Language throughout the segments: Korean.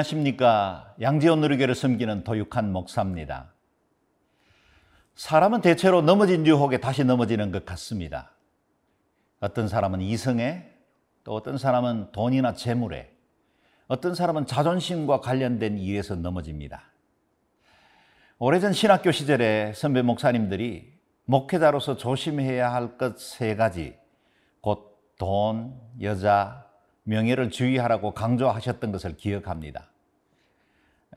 안녕하십니까. 양지원 누리교를 섬기는 도육한 목사입니다. 사람은 대체로 넘어진 유혹에 다시 넘어지는 것 같습니다. 어떤 사람은 이성에, 또 어떤 사람은 돈이나 재물에, 어떤 사람은 자존심과 관련된 일에서 넘어집니다. 오래전 신학교 시절에 선배 목사님들이 목회자로서 조심해야 할 것 세 가지, 곧 돈, 여자, 명예를 주의하라고 강조하셨던 것을 기억합니다.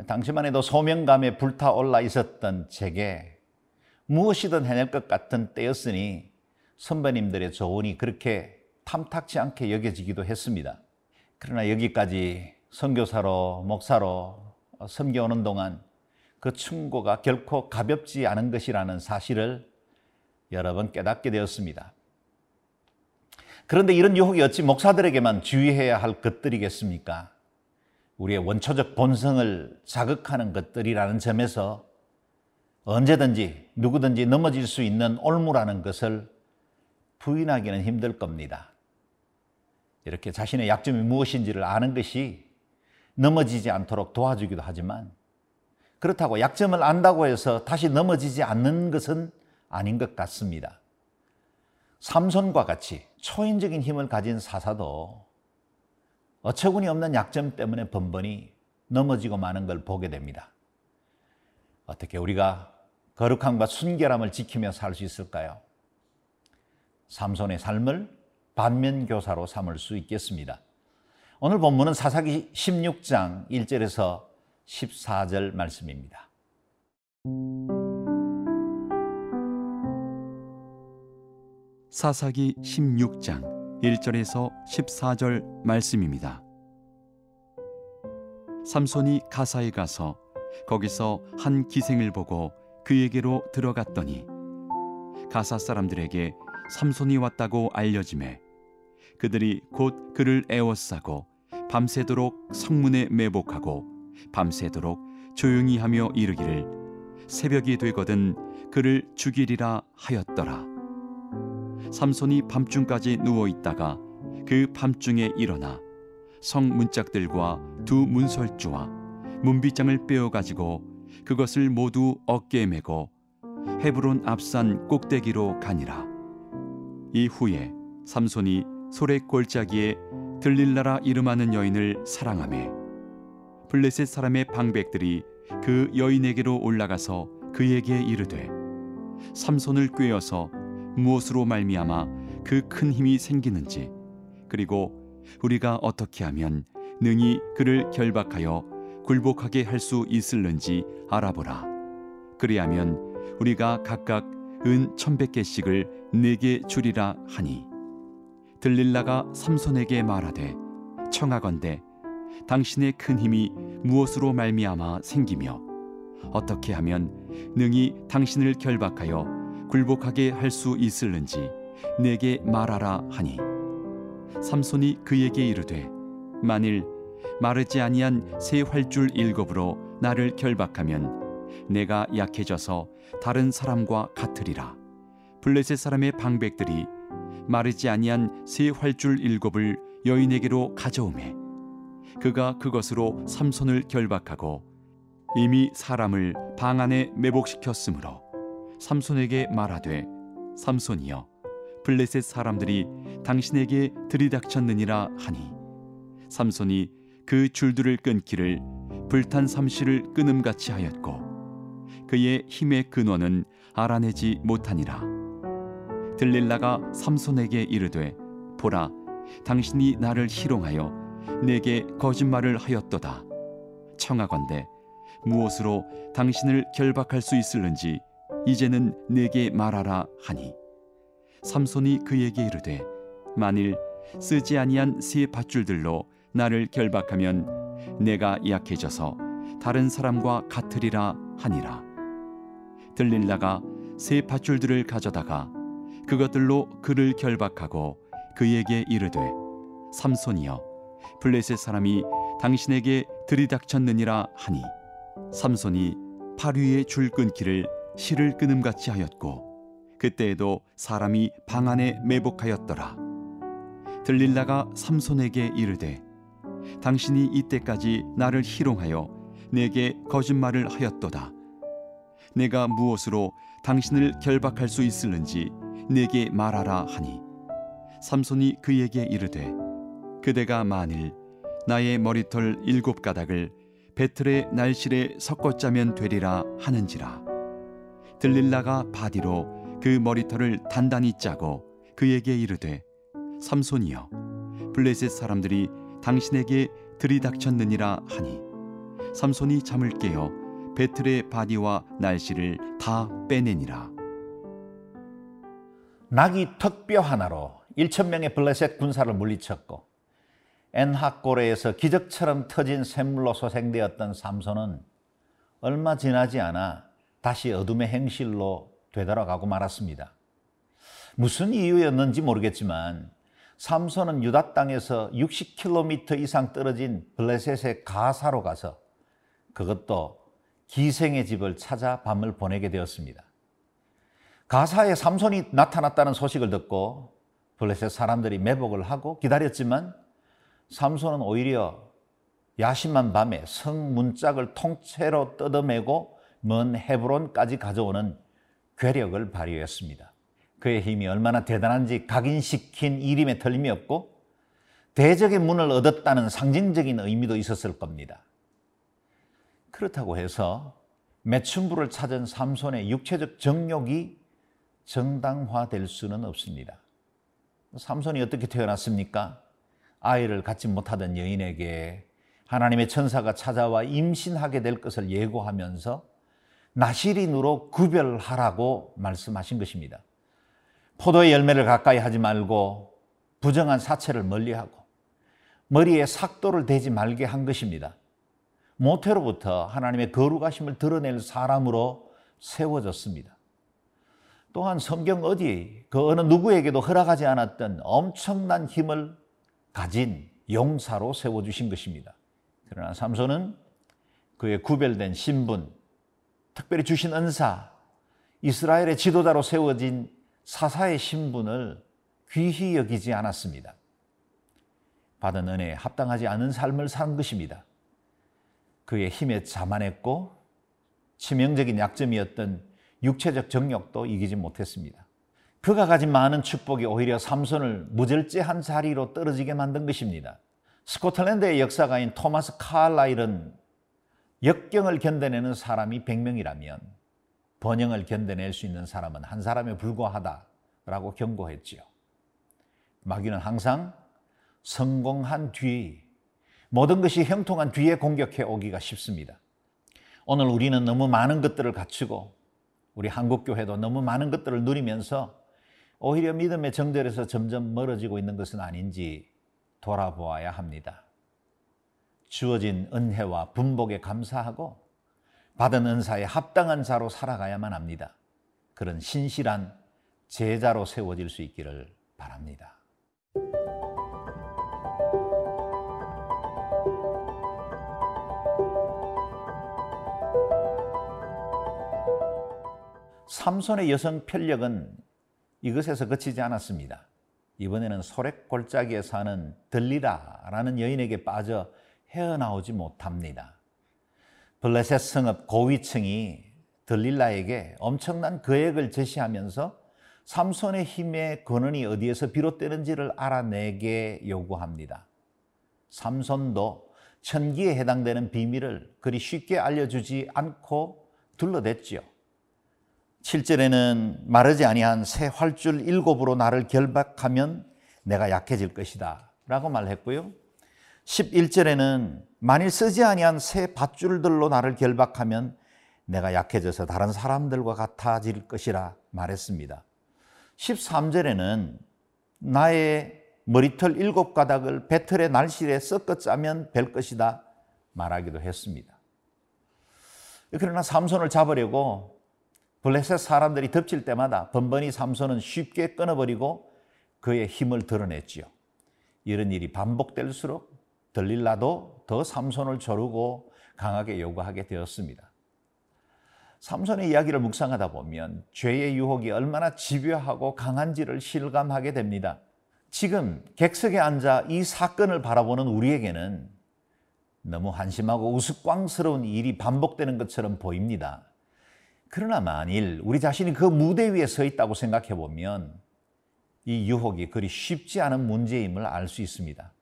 당시만 해도 소명감에 불타올라 있었던 제게 무엇이든 해낼 것 같은 때였으니 선배님들의 조언이 그렇게 탐탁치 않게 여겨지기도 했습니다. 그러나 여기까지 선교사로 목사로 섬겨오는 동안 그 충고가 결코 가볍지 않은 것이라는 사실을 여러 번 깨닫게 되었습니다. 그런데 이런 유혹이 어찌 목사들에게만 주의해야 할 것들이겠습니까? 우리의 원초적 본성을 자극하는 것들이라는 점에서 언제든지 누구든지 넘어질 수 있는 올무라는 것을 부인하기는 힘들 겁니다. 이렇게 자신의 약점이 무엇인지를 아는 것이 넘어지지 않도록 도와주기도 하지만 그렇다고 약점을 안다고 해서 다시 넘어지지 않는 것은 아닌 것 같습니다. 삼손과 같이 초인적인 힘을 가진 사사도 어처구니 없는 약점 때문에 번번이 넘어지고 마는 걸 보게 됩니다. 어떻게 우리가 거룩함과 순결함을 지키며 살 수 있을까요? 삼손의 삶을 반면교사로 삼을 수 있겠습니다. 오늘 본문은 사사기 16장 1절에서 14절 말씀입니다. 사사기 16장 1절에서 14절 말씀입니다. 삼손이 가사에 가서 거기서 한 기생을 보고 그에게로 들어갔더니 가사 사람들에게 삼손이 왔다고 알려짐에 그들이 곧 그를 애워싸고 밤새도록 성문에 매복하고 밤새도록 조용히 하며 이르기를 새벽이 되거든 그를 죽이리라 하였더라. 삼손이 밤중까지 누워 있다가 그 밤중에 일어나 성 문짝들과 두 문설주와 문빗장을 빼어 가지고 그것을 모두 어깨에 메고 헤브론 앞산 꼭대기로 가니라. 이후에 삼손이 소래 골짜기에 들릴라라 이름하는 여인을 사랑하매 블레셋 사람의 방백들이 그 여인에게로 올라가서 그에게 이르되 삼손을 꿰어서 무엇으로 말미암아 그 큰 힘이 생기는지 그리고 우리가 어떻게 하면 능히 그를 결박하여 굴복하게 할 수 있을는지 알아보라. 그리하면 우리가 각각 은 천백 개씩을 네게 주리라 하니. 들릴라가 삼손에게 말하되 청하건대 당신의 큰 힘이 무엇으로 말미암아 생기며 어떻게 하면 능히 당신을 결박하여 굴복하게 할 수 있을는지 내게 말하라 하니. 삼손이 그에게 이르되 만일 마르지 아니한 새 활줄 일곱으로 나를 결박하면 내가 약해져서 다른 사람과 같으리라. 블레셋 사람의 방백들이 마르지 아니한 새 활줄 일곱을 여인에게로 가져오매 그가 그것으로 삼손을 결박하고 이미 사람을 방 안에 매복시켰으므로 삼손에게 말하되 삼손이여 블레셋 사람들이 당신에게 들이닥쳤느니라 하니. 삼손이 그 줄들을 끊기를 불탄 삼시를 끊음같이 하였고 그의 힘의 근원은 알아내지 못하니라. 들릴라가 삼손에게 이르되 보라 당신이 나를 희롱하여 내게 거짓말을 하였도다. 청하건대 무엇으로 당신을 결박할 수 있을는지 이제는 내게 말하라 하니. 삼손이 그에게 이르되 만일 쓰지 아니한 새 밧줄들로 나를 결박하면 내가 약해져서 다른 사람과 같으리라 하니라. 들릴라가 새 밧줄들을 가져다가 그것들로 그를 결박하고 그에게 이르되 삼손이여 블레셋 사람이 당신에게 들이닥쳤느니라 하니. 삼손이 팔 위에 줄 끊기를 실을 끊음같이 하였고 그때에도 사람이 방 안에 매복하였더라 들릴라가 삼손에게 이르되 당신이 이때까지 나를 희롱하여 내게 거짓말을 하였도다. 내가 무엇으로 당신을 결박할 수 있을는지 내게 말하라 하니 삼손이 그에게 이르되 그대가 만일 나의 머리털 일곱 가닥을 배틀의 날실에 섞어 짜면 되리라 하는지라 들릴라가 바디로 그 머리털을 단단히 짜고 그에게 이르되 삼손이여 블레셋 사람들이 당신에게 들이닥쳤느니라 하니 삼손이 잠을 깨어 배틀의 바디와 날씨를 다 빼내니라. 낙이 턱뼈 하나로 1천 명의 블레셋 군사를 물리쳤고 엔학고레에서 기적처럼 터진 샘물로 소생되었던 삼손은 얼마 지나지 않아 다시 어둠의 행실로 되돌아가고 말았습니다. 무슨 이유였는지 모르겠지만 삼손은 유다 땅에서 60km 이상 떨어진 블레셋의 가사로 가서 그것도 기생의 집을 찾아 밤을 보내게 되었습니다. 가사에 삼손이 나타났다는 소식을 듣고 블레셋 사람들이 매복을 하고 기다렸지만 삼손은 오히려 야심한 밤에 성 문짝을 통째로 뜯어매고 먼 헤브론까지 가져오는 괴력을 발휘했습니다. 그의 힘이 얼마나 대단한지 각인시킨 이름에 틀림이 없고 대적의 문을 얻었다는 상징적인 의미도 있었을 겁니다. 그렇다고 해서 매춘부를 찾은 삼손의 육체적 정욕이 정당화될 수는 없습니다. 삼손이 어떻게 태어났습니까? 아이를 갖지 못하던 여인에게 하나님의 천사가 찾아와 임신하게 될 것을 예고하면서 나시린으로 구별하라고 말씀하신 것입니다. 포도의 열매를 가까이 하지 말고 부정한 사체를 멀리하고 머리에 삭도를 대지 말게 한 것입니다. 모태로부터 하나님의 거룩하심을 드러낼 사람으로 세워졌습니다. 또한 성경 어디 그 어느 누구에게도 허락하지 않았던 엄청난 힘을 가진 용사로 세워주신 것입니다. 그러나 삼손은 그의 구별된 신분, 특별히 주신 은사, 이스라엘의 지도자로 세워진 사사의 신분을 귀히 여기지 않았습니다. 받은 은혜에 합당하지 않은 삶을 산 것입니다. 그의 힘에 자만했고 치명적인 약점이었던 육체적 정욕도 이기지 못했습니다. 그가 가진 많은 축복이 오히려 삼손을 무절제한 자리로 떨어지게 만든 것입니다. 스코틀랜드의 역사가인 토마스 칼라일은 역경을 견뎌내는 사람이 100명이라면 번영을 견뎌낼 수 있는 사람은 한 사람에 불과하다라고 경고했지요. 마귀는 항상 성공한 뒤 모든 것이 형통한 뒤에 공격해 오기가 쉽습니다. 오늘 우리는 너무 많은 것들을 갖추고 우리 한국 교회도 너무 많은 것들을 누리면서 오히려 믿음의 정절에서 점점 멀어지고 있는 것은 아닌지 돌아보아야 합니다. 주어진 은혜와 분복에 감사하고 받은 은사에 합당한 자로 살아가야만 합니다. 그런 신실한 제자로 세워질 수 있기를 바랍니다. 삼손의 여성 편력은 이것에서 그치지 않았습니다. 이번에는 소렉 골짜기에 사는 들리라라는 여인에게 빠져 헤어나오지 못합니다. 블레셋 성읍 고위층이 들릴라에게 엄청난 계획을 제시하면서 삼손의 힘의 근원이 어디에서 비롯되는지를 알아내게 요구합니다. 삼손도 천기에 해당되는 비밀을 그리 쉽게 알려주지 않고 둘러댔지요. 7절에는 마르지 아니한 새 활줄 일곱으로 나를 결박하면 내가 약해질 것이다 라고 말했고요. 11절에는 만일 쓰지 아니한 새 밧줄들로 나를 결박하면 내가 약해져서 다른 사람들과 같아질 것이라 말했습니다. 13절에는 나의 머리털 일곱 가닥을 배틀의 날실에 섞어 짜면 될 것이다 말하기도 했습니다. 그러나 삼손을 잡으려고 블레셋 사람들이 덮칠 때마다 번번이 삼손은 쉽게 끊어버리고 그의 힘을 드러냈지요. 이런 일이 반복될수록 들릴라도 더 삼손을 조르고 강하게 요구하게 되었습니다. 삼손의 이야기를 묵상하다 보면 죄의 유혹이 얼마나 집요하고 강한지를 실감하게 됩니다. 지금 객석에 앉아 이 사건을 바라보는 우리에게는 너무 한심하고 우스꽝스러운 일이 반복되는 것처럼 보입니다. 그러나 만일 우리 자신이 그 무대 위에 서 있다고 생각해 보면 이 유혹이 그리 쉽지 않은 문제임을 알 수 있습니다.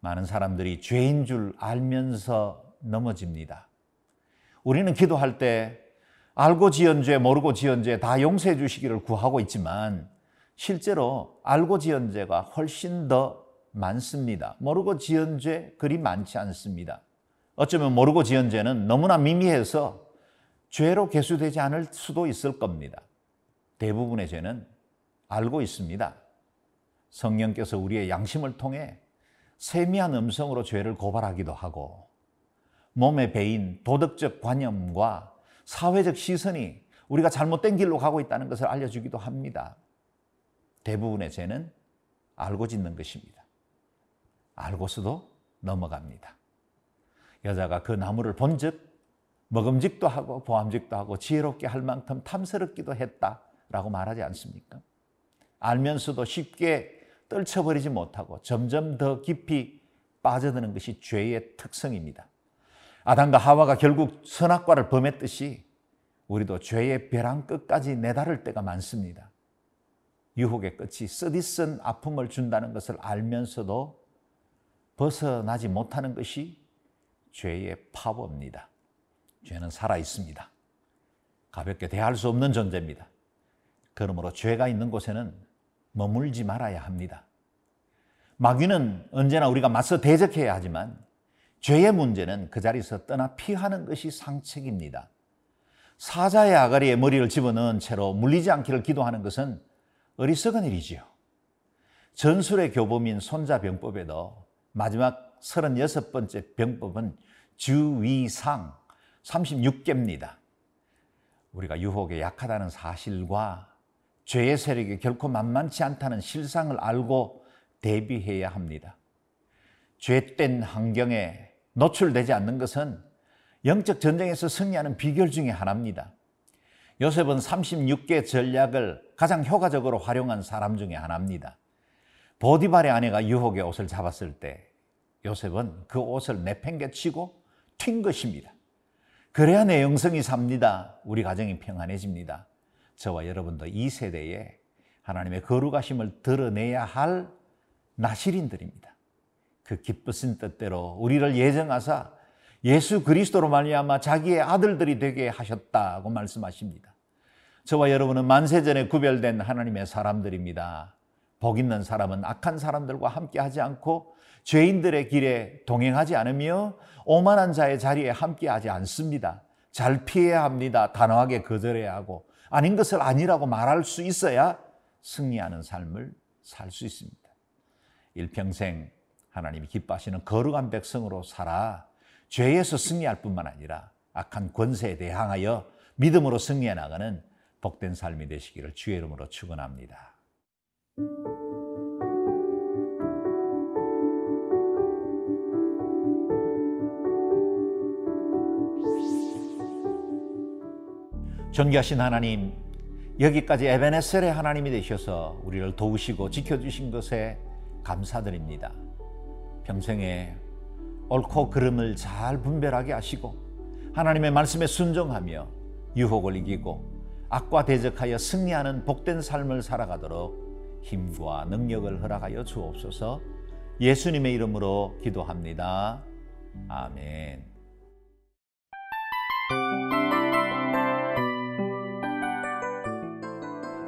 많은 사람들이 죄인 줄 알면서 넘어집니다. 우리는 기도할 때 알고 지은 죄, 모르고 지은 죄 다 용서해 주시기를 구하고 있지만 실제로 알고 지은 죄가 훨씬 더 많습니다. 모르고 지은 죄 그리 많지 않습니다. 어쩌면 모르고 지은 죄는 너무나 미미해서 죄로 개수되지 않을 수도 있을 겁니다. 대부분의 죄는 알고 있습니다. 성령께서 우리의 양심을 통해 세미한 음성으로 죄를 고발하기도 하고 몸에 배인 도덕적 관념과 사회적 시선이 우리가 잘못된 길로 가고 있다는 것을 알려주기도 합니다. 대부분의 죄는 알고 짓는 것입니다. 알고서도 넘어갑니다. 여자가 그 나무를 본즉 먹음직도 하고 보암직도 하고 지혜롭게 할 만큼 탐스럽기도 했다라고 말하지 않습니까? 알면서도 쉽게 떨쳐버리지 못하고 점점 더 깊이 빠져드는 것이 죄의 특성입니다. 아담과 하와가 결국 선악과를 범했듯이 우리도 죄의 벼랑 끝까지 내다를 때가 많습니다. 유혹의 끝이 쓰디쓴 아픔을 준다는 것을 알면서도 벗어나지 못하는 것이 죄의 파워입니다. 죄는 살아 있습니다. 가볍게 대할 수 없는 존재입니다. 그러므로 죄가 있는 곳에는 머물지 말아야 합니다. 마귀는 언제나 우리가 맞서 대적해야 하지만 죄의 문제는 그 자리에서 떠나 피하는 것이 상책입니다. 사자의 아가리에 머리를 집어넣은 채로 물리지 않기를 기도하는 것은 어리석은 일이지요. 전술의 교범인 손자병법에도 마지막 36번째 병법은 주위상 36개입니다. 우리가 유혹에 약하다는 사실과 죄의 세력이 결코 만만치 않다는 실상을 알고 대비해야 합니다. 죄된 환경에 노출되지 않는 것은 영적 전쟁에서 승리하는 비결 중의 하나입니다. 요셉은 36개 전략을 가장 효과적으로 활용한 사람 중의 하나입니다. 보디발의 아내가 유혹의 옷을 잡았을 때 요셉은 그 옷을 내팽개치고 튄 것입니다. 그래야 내 영성이 삽니다. 우리 가정이 평안해집니다. 저와 여러분도 이 세대에 하나님의 거룩하심을 드러내야 할 나실인들입니다. 그 기쁘신 뜻대로 우리를 예정하사 예수 그리스도로 말미암아 자기의 아들들이 되게 하셨다고 말씀하십니다. 저와 여러분은 만세전에 구별된 하나님의 사람들입니다. 복 있는 사람은 악한 사람들과 함께 하지 않고 죄인들의 길에 동행하지 않으며 오만한 자의 자리에 함께 하지 않습니다. 잘 피해야 합니다. 단호하게 거절해야 하고 아닌 것을 아니라고 말할 수 있어야 승리하는 삶을 살 수 있습니다. 일평생 하나님이 기뻐하시는 거룩한 백성으로 살아 죄에서 승리할 뿐만 아니라 악한 권세에 대항하여 믿음으로 승리해 나가는 복된 삶이 되시기를 주의 이름으로 축원합니다. 존귀하신 하나님, 여기까지 에베네셀의 하나님이 되셔서 우리를 도우시고 지켜주신 것에 감사드립니다. 평생에 옳고 그름을 잘 분별하게 하시고 하나님의 말씀에 순종하며 유혹을 이기고 악과 대적하여 승리하는 복된 삶을 살아가도록 힘과 능력을 허락하여 주옵소서 예수님의 이름으로 기도합니다. 아멘.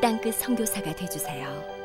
땅끝 성교사가 되주세요.